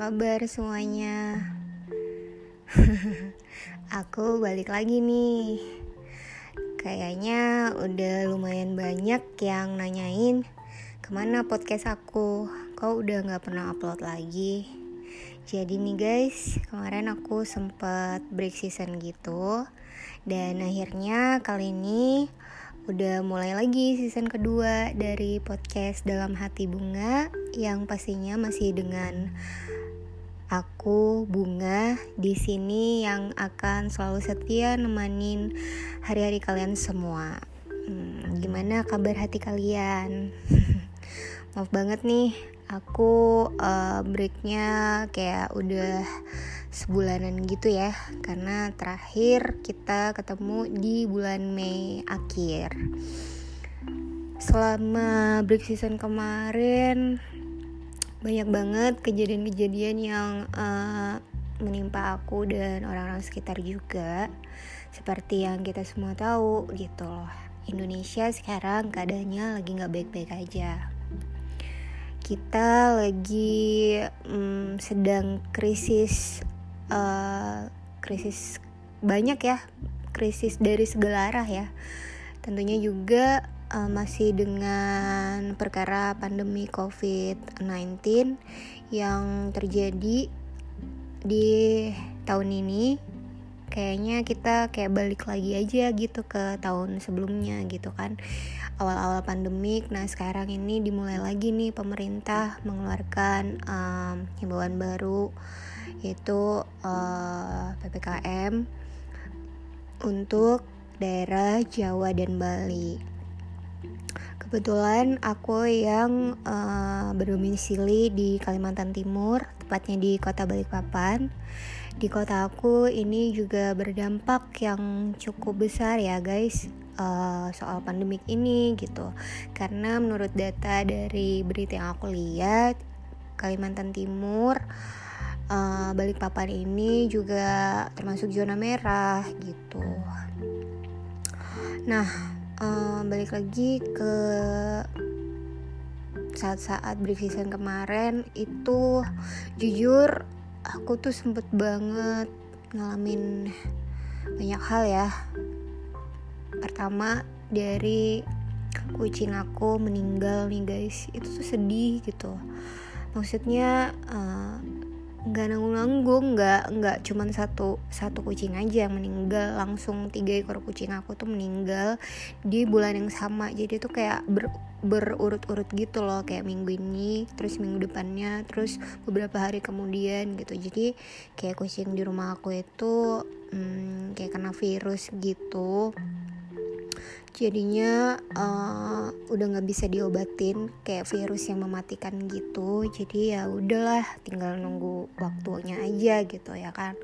kabar semuanya? Aku balik lagi nih. Kayaknya udah lumayan banyak yang nanyain ke mana podcast aku. Kau udah gak pernah upload lagi. Jadi nih guys, kemarin aku sempet break season gitu. Dan akhirnya kali ini udah mulai lagi season kedua dari podcast dalam hati bunga yang pastinya masih dengan aku bunga di sini yang akan selalu setia nemanin hari-hari kalian semua. Hmm, gimana kabar hati kalian? Maaf banget nih, aku uh, breaknya kayak udah sebulanan gitu ya karena terakhir kita ketemu di bulan Mei akhir selama break season kemarin banyak banget kejadian-kejadian yang uh, menimpa aku dan orang-orang sekitar juga. Seperti yang kita semua tahu gitu loh Indonesia sekarang keadaannya lagi nggak baik-baik aja. Kita lagi um, sedang krisis uh, krisis banyak ya krisis dari segala arah ya. Tentunya juga uh, masih dengan perkara pandemi COVID-19 yang terjadi di tahun ini kayaknya kita kayak balik lagi aja gitu ke tahun sebelumnya gitu kan awal-awal pandemik nah sekarang ini dimulai lagi nih pemerintah mengeluarkan um, himbauan baru yaitu uh, eh, PPKM untuk daerah Jawa dan Bali. Kebetulan aku yang uh, berdomisili di Kalimantan Timur, tepatnya di Kota Balikpapan. Di kota aku ini juga berdampak yang cukup besar ya guys uh, soal pandemik ini gitu. Karena menurut data dari berita yang aku lihat, Kalimantan Timur uh, Balikpapan ini juga termasuk zona merah gitu. Nah, uh, balik lagi ke saat-saat break season kemarin itu jujur aku tuh sempet banget ngalamin banyak hal ya. Pertama dari kucing aku meninggal nih guys, itu tuh sedih gitu. Maksudnya uh, nggak nanggung nanggung nggak nggak cuman satu satu kucing aja yang meninggal. Langsung tiga ekor kucing aku tuh meninggal di bulan yang sama. Jadi tuh kayak ber, berurut-urut gitu loh kayak minggu ini terus minggu depannya terus beberapa hari kemudian gitu. Jadi kayak kucing di rumah aku itu hmm, kayak kena virus gitu jadinya uh, udah nggak bisa diobatin kayak virus yang mematikan gitu. Jadi ya udahlah tinggal nunggu waktunya aja gitu ya kan.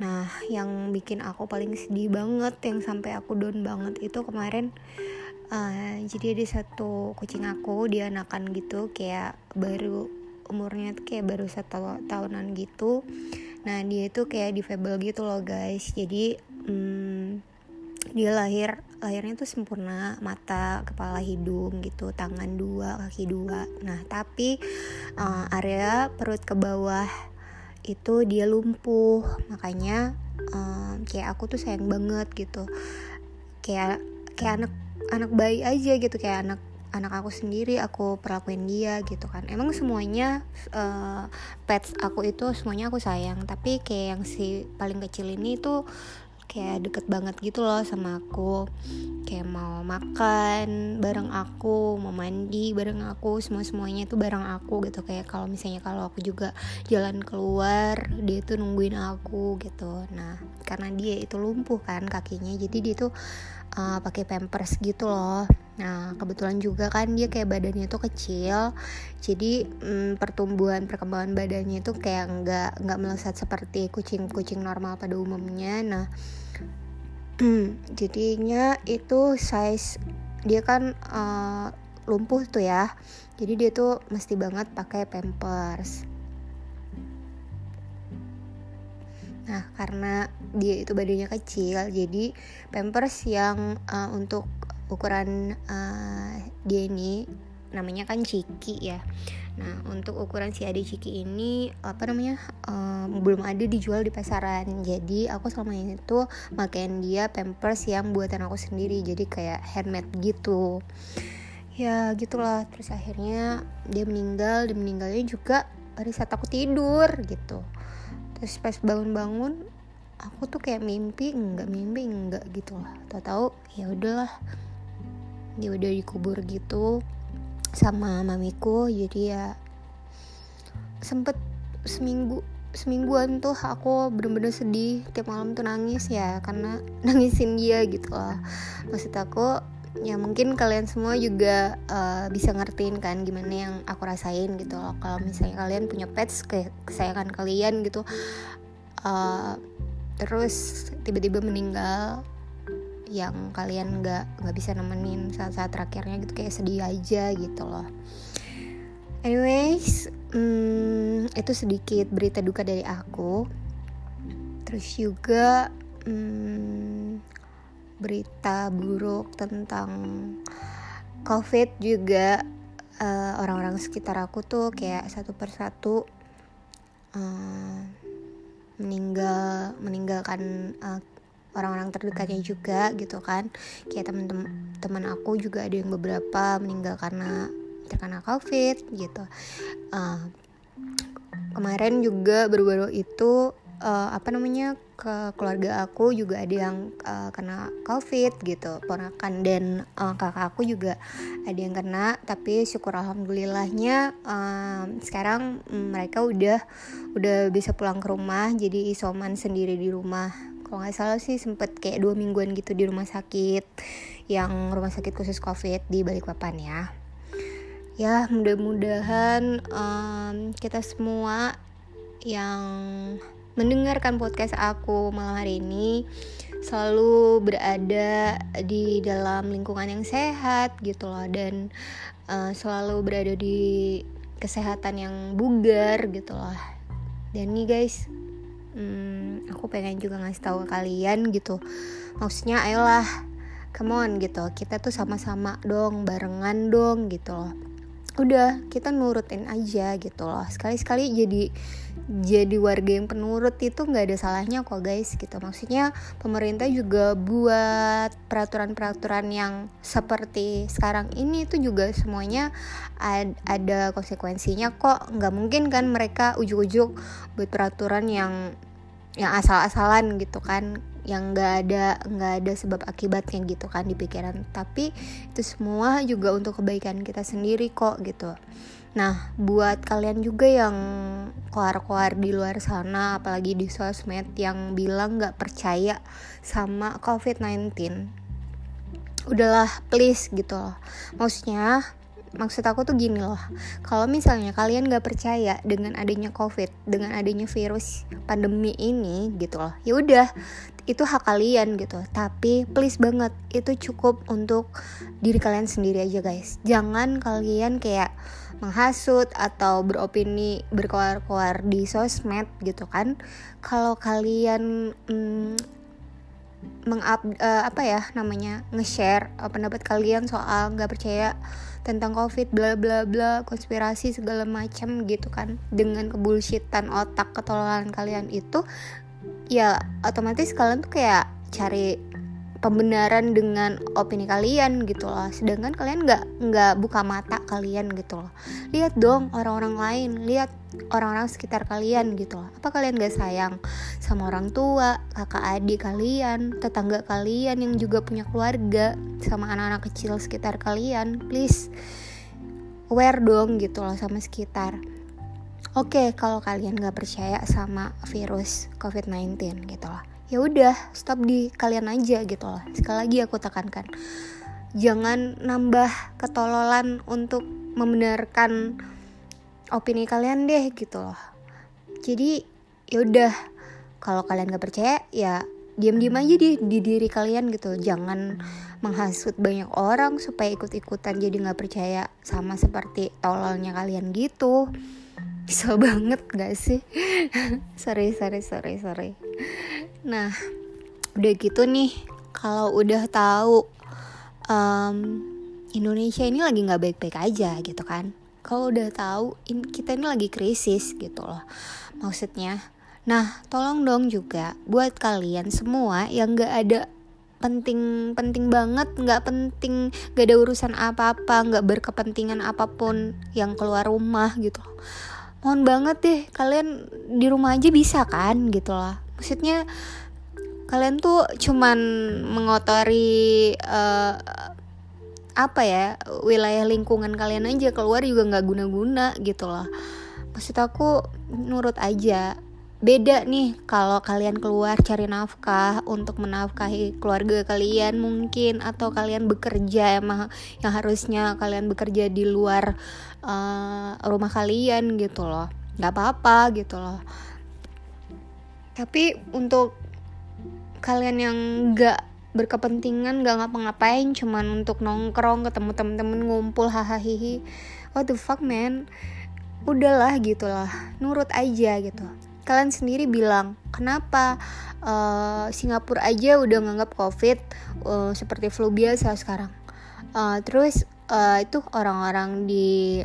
Nah yang bikin aku paling sedih banget yang sampai aku down banget itu kemarin uh, jadi ada satu kucing aku dia anakan gitu kayak baru umurnya tuh kayak baru satu tahunan gitu. Nah dia itu kayak difabel gitu loh guys. Jadi hmm, dia lahir lahirnya tuh sempurna mata kepala hidung gitu tangan dua kaki dua. Nah tapi uh, area perut ke bawah itu dia lumpuh. Makanya uh, kayak aku tuh sayang banget gitu. Kayak kayak anak anak bayi aja gitu. Kayak anak anak aku sendiri aku perlakuin dia gitu kan. Emang semuanya uh, pets aku itu semuanya aku sayang. Tapi kayak yang si paling kecil ini tuh kayak deket banget gitu loh sama aku. Kayak mau makan bareng aku mau mandi bareng aku semua semuanya itu bareng aku gitu. Kayak kalau misalnya kalau aku juga jalan keluar dia tuh nungguin aku gitu. Nah karena dia itu lumpuh kan kakinya jadi dia tuh uh, pakai pampers gitu loh. Nah, kebetulan juga kan dia kayak badannya tuh kecil, jadi hmm, pertumbuhan perkembangan badannya itu kayak nggak nggak melesat seperti kucing-kucing normal pada umumnya. Nah, jadinya itu size dia kan uh, lumpuh tuh ya, jadi dia tuh mesti banget pakai pampers. Nah, karena dia itu badannya kecil, jadi pampers yang uh, untuk ukuran uh, dia ini namanya kan ciki ya Nah untuk ukuran si Ade Ciki ini apa namanya um, belum ada dijual di pasaran. Jadi aku selama ini tuh makaiin dia pampers yang buatan aku sendiri. Jadi kayak handmade gitu. Ya gitulah. Terus akhirnya dia meninggal. Dia meninggalnya juga pada saat aku tidur gitu. Terus pas bangun-bangun aku tuh kayak mimpi enggak mimpi enggak gitu lah tahu-tahu ya udahlah dia udah dikubur gitu sama mamiku jadi ya sempet seminggu semingguan tuh aku bener-bener sedih tiap malam tuh nangis ya karena nangisin dia gitu lah. Maksud aku ya mungkin kalian semua juga uh, bisa ngertiin kan gimana yang aku rasain gitu loh. Kalau misalnya kalian punya pets kayak kesayangan kalian gitu uh, terus tiba-tiba meninggal yang kalian nggak nggak bisa nemenin saat-saat terakhirnya gitu kayak sedih aja gitu loh. Anyways hmm, itu sedikit berita duka dari aku. Terus juga hmm, berita buruk tentang covid juga. Uh, orang-orang sekitar aku tuh kayak satu persatu uh, meninggal meninggalkan uh, orang-orang terdekatnya juga gitu kan. Kayak teman-teman aku juga ada yang beberapa meninggal karena terkena covid gitu. Uh, kemarin juga baru-baru itu uh, apa namanya ke keluarga aku juga ada yang uh, kena covid gitu ponakan dan uh, kakak aku juga ada yang kena. Tapi syukur alhamdulillahnya uh, sekarang mereka udah udah bisa pulang ke rumah. Jadi isoman sendiri di rumah kalau nggak salah sih sempet kayak dua mingguan gitu di rumah sakit yang rumah sakit khusus covid di Balikpapan ya. Ya mudah-mudahan um, kita semua yang mendengarkan podcast aku malam hari ini selalu berada di dalam lingkungan yang sehat gitu loh dan uh, selalu berada di kesehatan yang bugar gitu loh. Dan nih guys hmm, aku pengen juga ngasih tahu ke kalian gitu. Maksudnya ayolah come on gitu. Kita tuh sama-sama dong barengan dong gitu loh. Udah kita nurutin aja gitu loh. Sekali-sekali jadi jadi warga yang penurut itu nggak ada salahnya kok guys gitu. Maksudnya pemerintah juga buat peraturan-peraturan yang seperti sekarang ini itu juga semuanya ad ada konsekuensinya kok. Nggak mungkin kan mereka ujuk-ujuk buat peraturan yang yang asal-asalan gitu kan yang nggak ada nggak ada sebab akibatnya gitu kan di pikiran. Tapi itu semua juga untuk kebaikan kita sendiri kok gitu Nah, buat kalian juga yang koar-koar di luar sana, apalagi di sosmed yang bilang gak percaya sama COVID-19, udahlah please gitu loh. Maksudnya, maksud aku tuh gini loh, kalau misalnya kalian gak percaya dengan adanya COVID, dengan adanya virus pandemi ini gitu loh, ya udah itu hak kalian gitu. Tapi please banget itu cukup untuk diri kalian sendiri aja guys. Jangan kalian kayak menghasut atau beropini berkoar-koar di sosmed gitu kan. Kalau kalian mm, mengup uh, apa ya namanya nge-share uh, pendapat kalian soal nggak percaya tentang covid bla bla bla konspirasi segala macam gitu kan dengan kebulsitan otak ketololan kalian itu ya otomatis kalian tuh kayak cari pembenaran dengan opini kalian gitu loh. Sedangkan kalian nggak nggak buka mata kalian gitu loh. Lihat dong orang-orang lain lihat orang-orang sekitar kalian gitu loh. Apa kalian gak sayang sama orang tua kakak adik kalian tetangga kalian yang juga punya keluarga sama anak-anak kecil sekitar kalian? Please aware dong gitu loh sama sekitar. Oke, okay, kalau kalian gak percaya sama virus COVID-19 gitu loh. Ya udah, stop di kalian aja gitu loh. Sekali lagi aku tekankan. Jangan nambah ketololan untuk membenarkan opini kalian deh gitu loh. Jadi ya udah, kalau kalian gak percaya ya diam-diam aja di, di diri kalian gitu. Jangan menghasut banyak orang supaya ikut-ikutan jadi nggak percaya sama seperti tololnya kalian gitu bisa banget gak sih sorry sorry sorry sorry nah udah gitu nih kalau udah tahu um, Indonesia ini lagi nggak baik-baik aja gitu kan. Kalau udah tahu in, kita ini lagi krisis gitu loh maksudnya. Nah tolong dong juga buat kalian semua yang gak ada penting penting banget nggak penting gak ada urusan apa apa nggak berkepentingan apa pun yang keluar rumah gitu. Mohon banget deh kalian di rumah aja bisa kan gitu loh maksudnya kalian tuh cuman mengotori uh, apa ya wilayah lingkungan kalian aja keluar juga nggak guna-guna gitu loh. Maksud aku nurut aja beda nih kalau kalian keluar cari nafkah untuk menafkahi keluarga kalian mungkin atau kalian bekerja emang yang harusnya kalian bekerja di luar uh, rumah kalian gitu loh. Nggak apa-apa gitu loh tapi untuk kalian yang nggak berkepentingan nggak ngapa-ngapain cuman untuk nongkrong ketemu temen-temen ngumpul hahaha what the fuck man udahlah gitulah nurut aja gitu kalian sendiri bilang kenapa uh, Singapura aja udah nganggap COVID uh, seperti flu biasa sekarang. Uh, terus uh, itu orang-orang di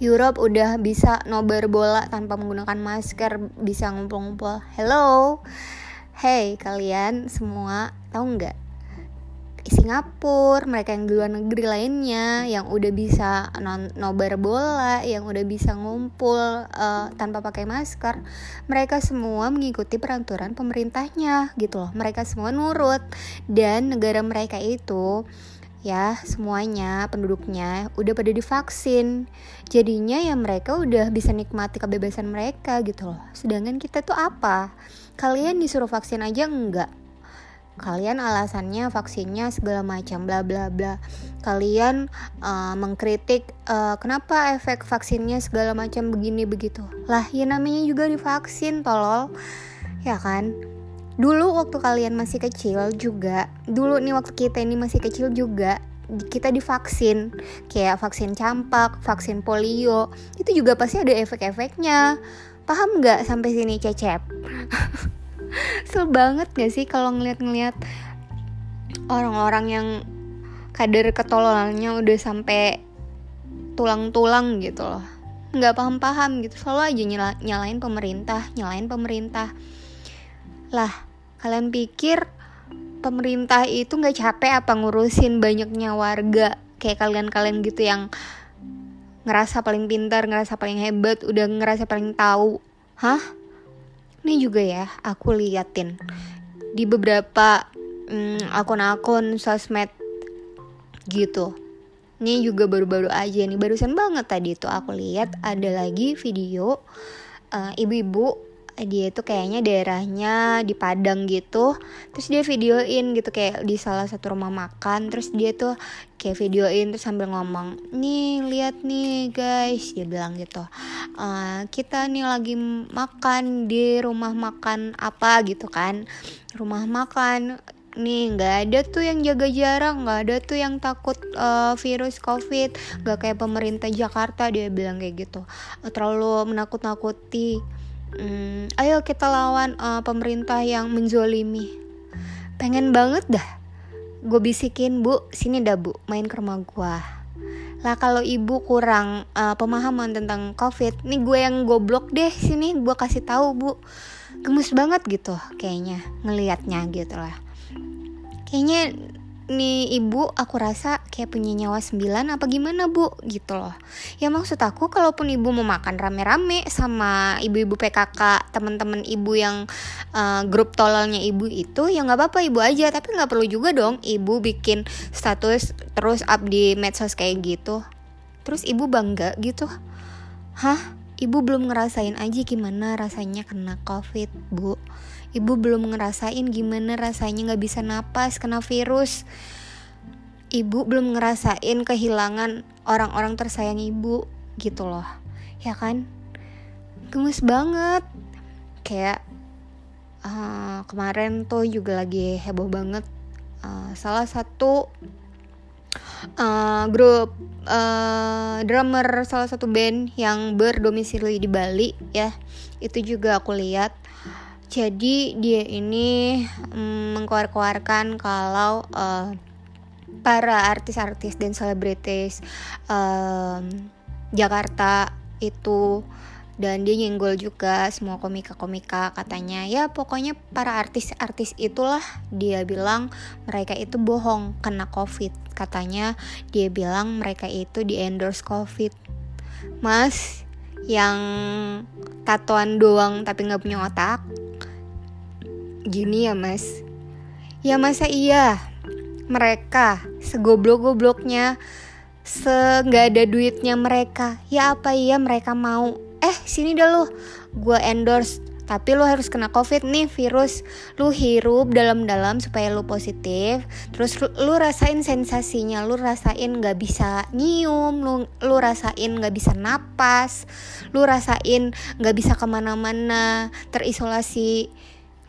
Europe udah bisa nobar bola tanpa menggunakan masker, bisa ngumpul-ngumpul. Hello, hey kalian semua tahu nggak Singapura, mereka yang di luar negeri lainnya yang udah bisa nobar bola, yang udah bisa ngumpul uh, tanpa pakai masker, mereka semua mengikuti peraturan pemerintahnya gitu loh. Mereka semua nurut dan negara mereka itu ya semuanya penduduknya udah pada divaksin. Jadinya ya mereka udah bisa nikmati kebebasan mereka gitu loh. Sedangkan kita tuh apa? Kalian disuruh vaksin aja enggak? Kalian alasannya vaksinnya segala macam bla bla bla. Kalian uh, mengkritik uh, kenapa efek vaksinnya segala macam begini begitu? Lah ya namanya juga divaksin tolol. Ya kan dulu waktu kalian masih kecil juga dulu nih waktu kita ini masih kecil juga kita divaksin. Kayak vaksin campak vaksin polio itu juga pasti ada efek-efeknya. Paham nggak sampai sini cecep? Sel banget gak sih kalau ngeliat-ngeliat orang-orang yang kadar ketololannya udah sampai tulang-tulang gitu loh. Nggak paham-paham gitu selalu aja nyala, nyalain pemerintah nyalain pemerintah. Lah kalian pikir pemerintah itu nggak capek apa ngurusin banyaknya warga? Kayak kalian-kalian gitu yang ngerasa paling pintar ngerasa paling hebat udah ngerasa paling tahu. Hah? Ini juga ya aku liatin. Di beberapa mm, akun-akun sosmed gitu. Ini juga baru-baru aja nih barusan banget tadi tuh aku lihat ada lagi video uh, ibu-ibu dia itu kayaknya daerahnya di Padang gitu. Terus dia videoin gitu kayak di salah satu rumah makan. Terus dia tuh kayak videoin terus sambil ngomong nih lihat nih guys. Dia bilang gitu uh, kita nih lagi makan di rumah makan apa? Gitu kan. Rumah makan. Nih nggak ada tuh yang jaga jarak nggak ada tuh yang takut uh, virus covid. Nggak kayak pemerintah Jakarta dia bilang kayak gitu. Terlalu menakut-nakuti hmm, ayo kita lawan uh, pemerintah yang menzolimi. Pengen banget dah. Gue bisikin bu. Sini dah bu. Main ke rumah gue lah kalau ibu kurang uh, pemahaman tentang covid nih gue yang goblok deh. Sini gue kasih tahu bu. Gemes banget gitu kayaknya ngelihatnya gitu lah. Kayaknya nih ibu aku rasa kayak punya nyawa sembilan apa gimana bu? Gitu loh. Ya maksud aku kalaupun ibu mau makan rame-rame sama ibu-ibu PKK teman-teman ibu yang uh, grup tololnya ibu itu ya nggak apa-apa ibu aja. Tapi nggak perlu juga dong ibu bikin status terus up di medsos kayak gitu. Terus ibu bangga gitu. Hah? Ibu belum ngerasain aja gimana rasanya kena covid bu Ibu belum ngerasain gimana rasanya gak bisa napas kena virus. Ibu belum ngerasain kehilangan orang-orang tersayang ibu gitu loh. Ya kan? Gemes banget. Kayak uh, kemarin tuh juga lagi heboh banget. Uh, salah satu uh, grup uh, drummer salah satu band yang berdomisili di Bali ya itu juga aku lihat jadi dia ini mm, mengkeluarkan kalau uh, para artis-artis dan selebritis um, Jakarta itu. Dan dia nyenggol juga semua komika-komika katanya. Ya pokoknya para artis-artis itulah dia bilang mereka itu bohong kena covid katanya. Dia bilang mereka itu di endorse covid. Mas yang tatoan doang tapi nggak punya otak gini ya mas. Ya masa iya? Mereka segoblok-gobloknya se ada duitnya mereka. Ya apa iya mereka mau? Eh sini dah lu. Gue endorse. Tapi lu harus kena covid nih virus. Lu hirup dalam-dalam supaya lu positif. Terus lu, lu rasain sensasinya. Lu rasain nggak bisa nyium. Lu lu rasain nggak bisa napas. Lu rasain nggak bisa ke mana-mana. Terisolasi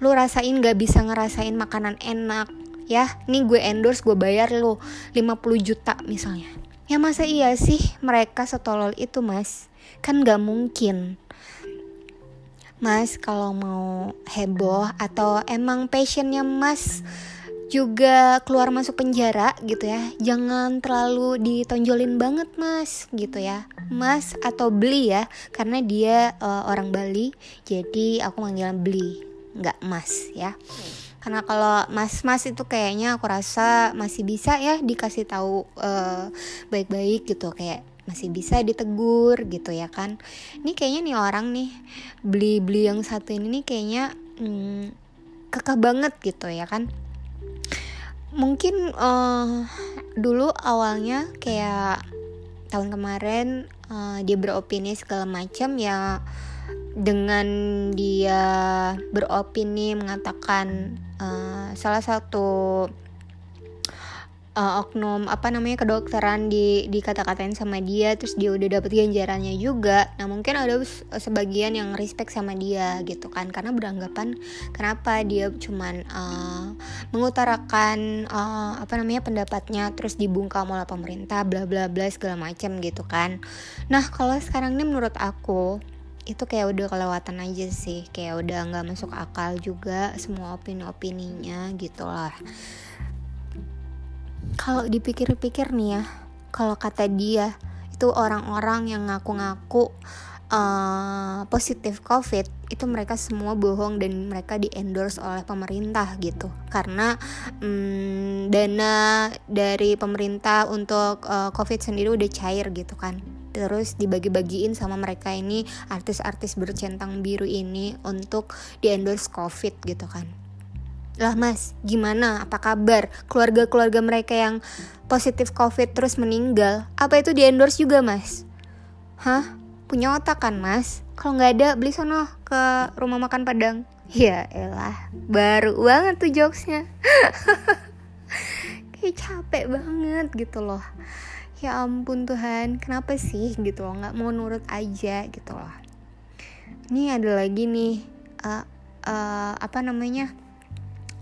lu rasain nggak bisa ngerasain makanan enak ya? Nih gue endorse gue bayar lu 50 juta misalnya. Ya masa iya sih mereka setolol itu mas? Kan gak mungkin. Mas kalau mau heboh atau emang passionnya Mas juga keluar masuk penjara gitu ya jangan terlalu ditonjolin banget mas gitu ya. Mas atau beli ya karena dia uh, orang Bali jadi aku manggil beli nggak mas ya. Karena kalau mas-mas itu kayaknya aku rasa masih bisa ya dikasih tahu uh, baik-baik gitu. Kayak masih bisa ditegur gitu ya kan. Ini kayaknya nih orang nih beli beli yang satu ini nih kayaknya hmm, kekeh banget gitu ya kan. Mungkin uh, dulu awalnya kayak tahun kemarin uh, dia beropini segala macam ya dengan dia beropini mengatakan uh, salah satu uh, oknum apa namanya kedokteran di dikata-katain sama dia terus dia udah dapet ganjarannya juga. Nah mungkin ada sebagian yang respect sama dia gitu kan karena beranggapan kenapa dia cuman uh, mengutarakan uh, apa namanya pendapatnya terus dibungkam oleh pemerintah bla bla bla segala macam gitu kan. Nah kalau sekarang ini menurut aku itu kayak udah kelewatan aja sih kayak udah nggak masuk akal juga semua opini-opininya gitu lah. Kalau dipikir-pikir nih ya kalau kata dia itu orang-orang yang ngaku-ngaku uh, positif covid itu mereka semua bohong dan mereka di endorse oleh pemerintah gitu karena um, dana dari pemerintah untuk uh, covid sendiri udah cair gitu kan terus dibagi-bagiin sama mereka ini artis-artis bercentang biru ini untuk di endorse covid gitu kan lah mas, gimana? Apa kabar? Keluarga-keluarga mereka yang positif covid terus meninggal, apa itu di endorse juga mas? Hah? Punya otak kan mas? Kalau nggak ada, beli sono ke rumah makan Padang. Ya elah, baru banget tuh jokesnya. Kayak capek banget gitu loh. Ya ampun Tuhan, kenapa sih gitu loh? Nggak mau nurut aja gitu loh. Ini ada lagi nih, uh, uh, apa namanya?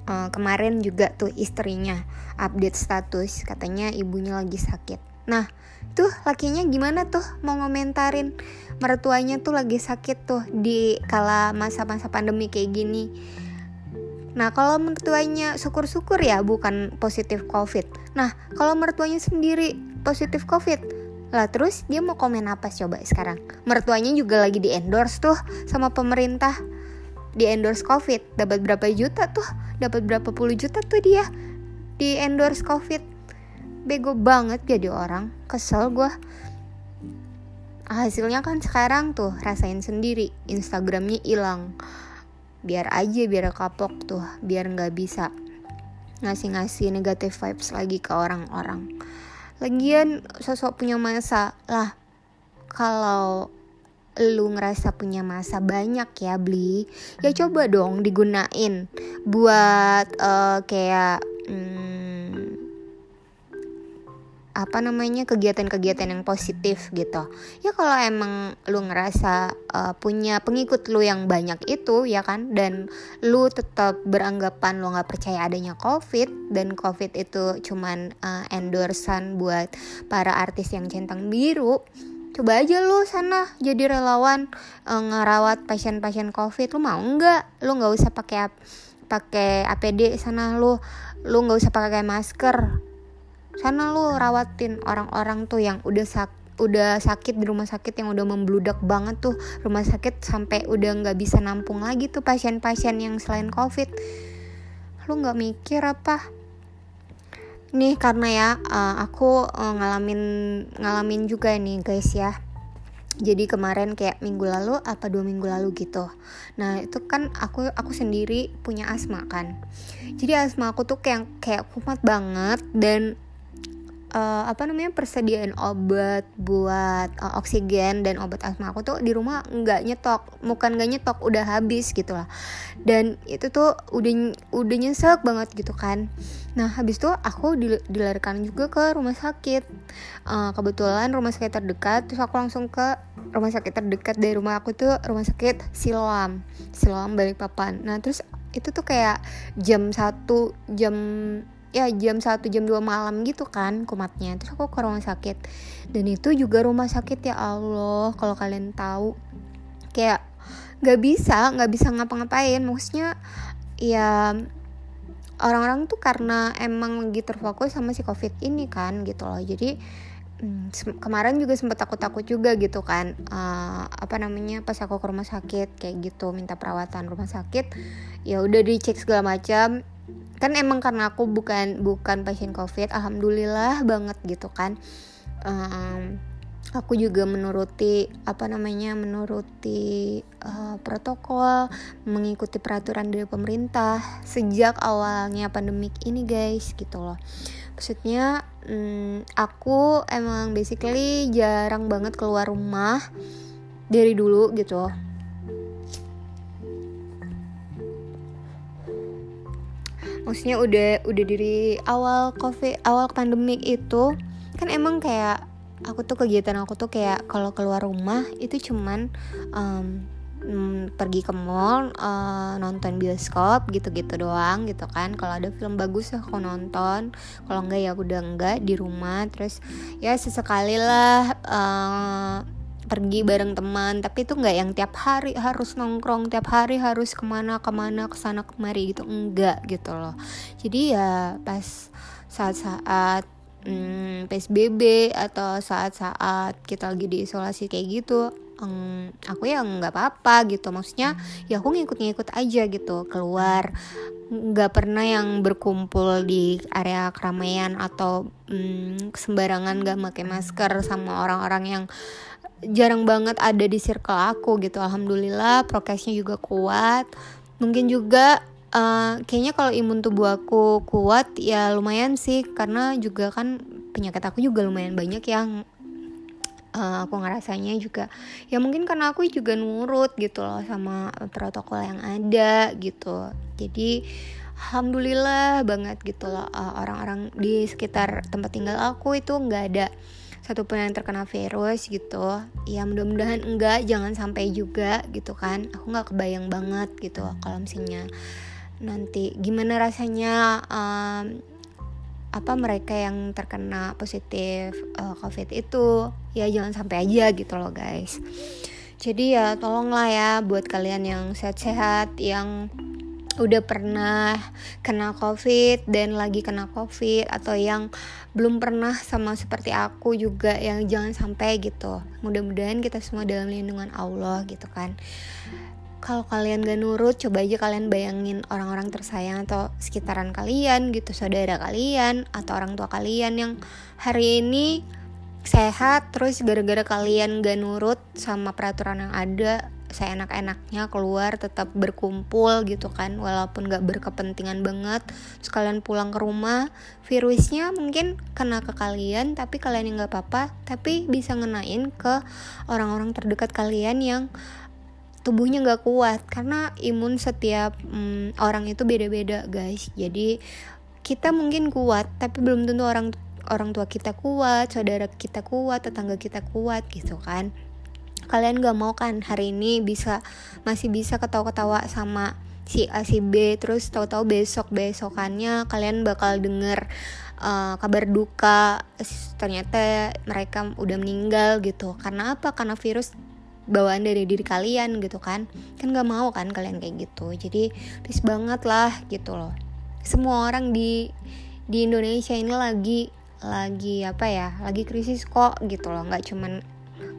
uh, kemarin juga tuh istrinya update status katanya ibunya lagi sakit nah tuh lakinya gimana tuh? Mau ngomentarin mertuanya tuh lagi sakit tuh di kala masa-masa pandemi kayak gini. Nah kalau mertuanya syukur-syukur ya bukan positif covid. Nah kalau mertuanya sendiri positif covid lah terus dia mau komen apa coba sekarang? Mertuanya juga lagi di endorse tuh sama pemerintah. Di endorse covid dapat berapa juta tuh? Dapat berapa puluh juta tuh dia di endorse covid bego banget jadi orang. Kesel gue hasilnya kan sekarang tuh rasain sendiri. Instagramnya hilang. Biar aja biar kapok tuh biar nggak bisa ngasih-ngasih negatif vibes lagi ke orang-orang. Lagian sosok punya masa lah. Kalau lu ngerasa punya masa banyak ya beli ya coba dong digunain buat uh, kayak hmm, apa namanya kegiatan-kegiatan yang positif gitu. Ya kalau emang lu ngerasa uh, punya pengikut lu yang banyak itu ya kan dan lu tetap beranggapan lu nggak percaya adanya covid dan covid itu cuman uh, endorsan buat para artis yang centang biru coba aja lu sana jadi relawan e, ngerawat pasien-pasien covid lu mau nggak? Lu nggak usah pakai pakai APD sana lu. Lu nggak usah pakai masker sana lu rawatin orang-orang tuh yang udah sak udah sakit di rumah sakit yang udah membludak banget tuh. Rumah sakit sampai udah nggak bisa nampung lagi tuh pasien-pasien yang selain covid. Lu nggak mikir apa? Nih karena ya uh, aku uh, ngalamin ngalamin juga nih guys ya. Jadi kemarin kayak minggu lalu apa dua minggu lalu gitu. Nah itu kan aku aku sendiri punya asma kan. Jadi asma aku tuh kayak kayak kumat banget dan uh, apa namanya persediaan obat buat uh, oksigen dan obat asma aku tuh di rumah nggak nyetok bukan nggak nyetok udah habis gitu lah. Dan itu tuh udah udah nyesek banget gitu kan. Nah habis itu aku dilarikan juga ke rumah sakit. Uh, kebetulan rumah sakit terdekat terus aku langsung ke rumah sakit terdekat. Dari rumah aku tuh rumah sakit Siloam Siloam Balikpapan. Nah terus itu tuh kayak jam satu jam ya jam 1 jam 2 malam gitu kan kumatnya. Terus aku ke rumah sakit. Dan itu juga rumah sakit ya Allah. Kalau kalian tahu kayak nggak bisa nggak bisa ngapa-ngapain. Maksudnya ya orang-orang tuh karena emang lagi terfokus sama si covid ini kan gitu loh. Jadi hmm, kemarin juga sempet takut-takut juga gitu kan. Uh, apa namanya pas aku ke rumah sakit kayak gitu minta perawatan rumah sakit ya udah dicek segala macam kan emang karena aku bukan bukan pasien covid alhamdulillah banget gitu kan. Um, aku juga menuruti apa namanya menuruti uh, protokol mengikuti peraturan dari pemerintah sejak awalnya pandemik ini guys gitu loh. Maksudnya um, aku emang basically jarang banget keluar rumah dari dulu gitu maksudnya udah udah dari awal covid awal pandemik itu kan emang kayak aku tuh kegiatan aku tuh kayak kalau keluar rumah itu cuman um, pergi ke mall uh, nonton bioskop gitu-gitu doang gitu kan. Kalau ada film bagus aku nonton. Kalau enggak ya udah enggak di rumah. Terus ya sesekali lah uh, pergi bareng teman tapi itu nggak yang tiap hari harus nongkrong tiap hari harus ke mana ke mana ke sana kemari gitu enggak gitu loh. Jadi ya pas saat-saat hmm, psbb atau saat-saat kita lagi diisolasi kayak gitu um, aku ya nggak apa-apa gitu. Maksudnya ya aku ngikut-ngikut aja gitu keluar. Nggak pernah yang berkumpul di area keramaian atau um, sembarangan nggak pakai masker sama orang-orang yang jarang banget ada di circle aku gitu. Alhamdulillah prokesnya juga kuat. Mungkin juga uh, kayaknya kalau imun tubuh aku kuat ya lumayan sih. Karena juga kan penyakit aku juga lumayan banyak yang uh, aku ngerasanya juga ya mungkin karena aku juga nurut gitu loh sama protokol yang ada gitu. Jadi alhamdulillah banget gitu loh uh, orang-orang di sekitar tempat tinggal aku itu nggak ada satupun yang terkena virus gitu ya mudah-mudahan enggak jangan sampai juga gitu kan. Aku nggak kebayang banget gitu kalau misalnya nanti gimana rasanya um, apa mereka yang terkena positif uh, covid itu. Ya jangan sampai aja gitu loh guys. Jadi ya tolonglah ya buat kalian yang sehat-sehat yang udah pernah kena covid dan lagi kena covid atau yang belum pernah sama seperti aku juga yang jangan sampai gitu. Mudah-mudahan kita semua dalam lindungan Allah gitu kan. Kalau kalian gak nurut coba aja kalian bayangin orang-orang tersayang atau sekitaran kalian gitu saudara kalian atau orang tua kalian yang hari ini sehat terus gara-gara kalian gak nurut sama peraturan yang ada saya enak-enaknya keluar tetap berkumpul gitu kan walaupun gak berkepentingan banget. Sekalian pulang ke rumah virusnya mungkin kena ke kalian tapi kalian yang gak apa-apa tapi bisa ngenain ke orang-orang terdekat kalian yang tubuhnya gak kuat. Karena imun setiap hmm, orang itu beda-beda guys. Jadi kita mungkin kuat tapi belum tentu orang orang tua kita kuat saudara kita kuat tetangga kita kuat gitu kan kalian gak mau kan hari ini bisa masih bisa ketawa-ketawa sama si A si B terus tahu-tahu besok besokannya kalian bakal denger uh, kabar duka ternyata mereka udah meninggal gitu. Karena apa? Karena virus bawaan dari diri kalian gitu kan. Kan gak mau kan kalian kayak gitu. Jadi please banget lah gitu loh. Semua orang di di Indonesia ini lagi lagi apa ya? Lagi krisis kok gitu loh. Nggak cuman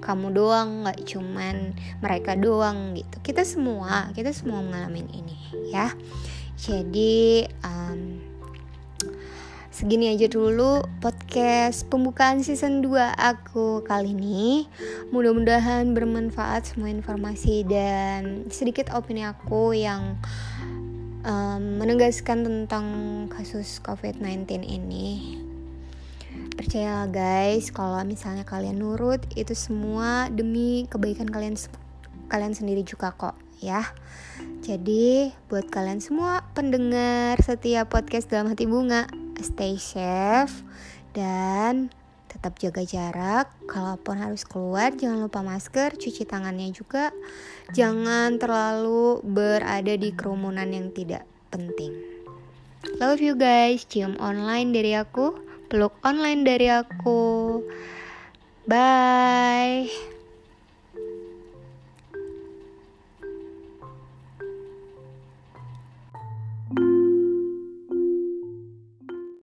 kamu doang nggak cuman mereka doang gitu. Kita semua kita semua mengalami ini ya. Jadi um, segini aja dulu podcast pembukaan season 2 aku kali ini. Mudah-mudahan bermanfaat semua informasi dan sedikit opini aku yang um, menegaskan tentang kasus COVID-19 ini percayalah guys kalau misalnya kalian nurut itu semua demi kebaikan kalian kalian sendiri juga kok ya jadi buat kalian semua pendengar setiap podcast dalam hati bunga stay safe dan tetap jaga jarak. Kalaupun harus keluar, jangan lupa masker, cuci tangannya juga. Jangan terlalu berada di kerumunan yang tidak penting. Love you guys, cium online dari aku, peluk online dari aku. Bye.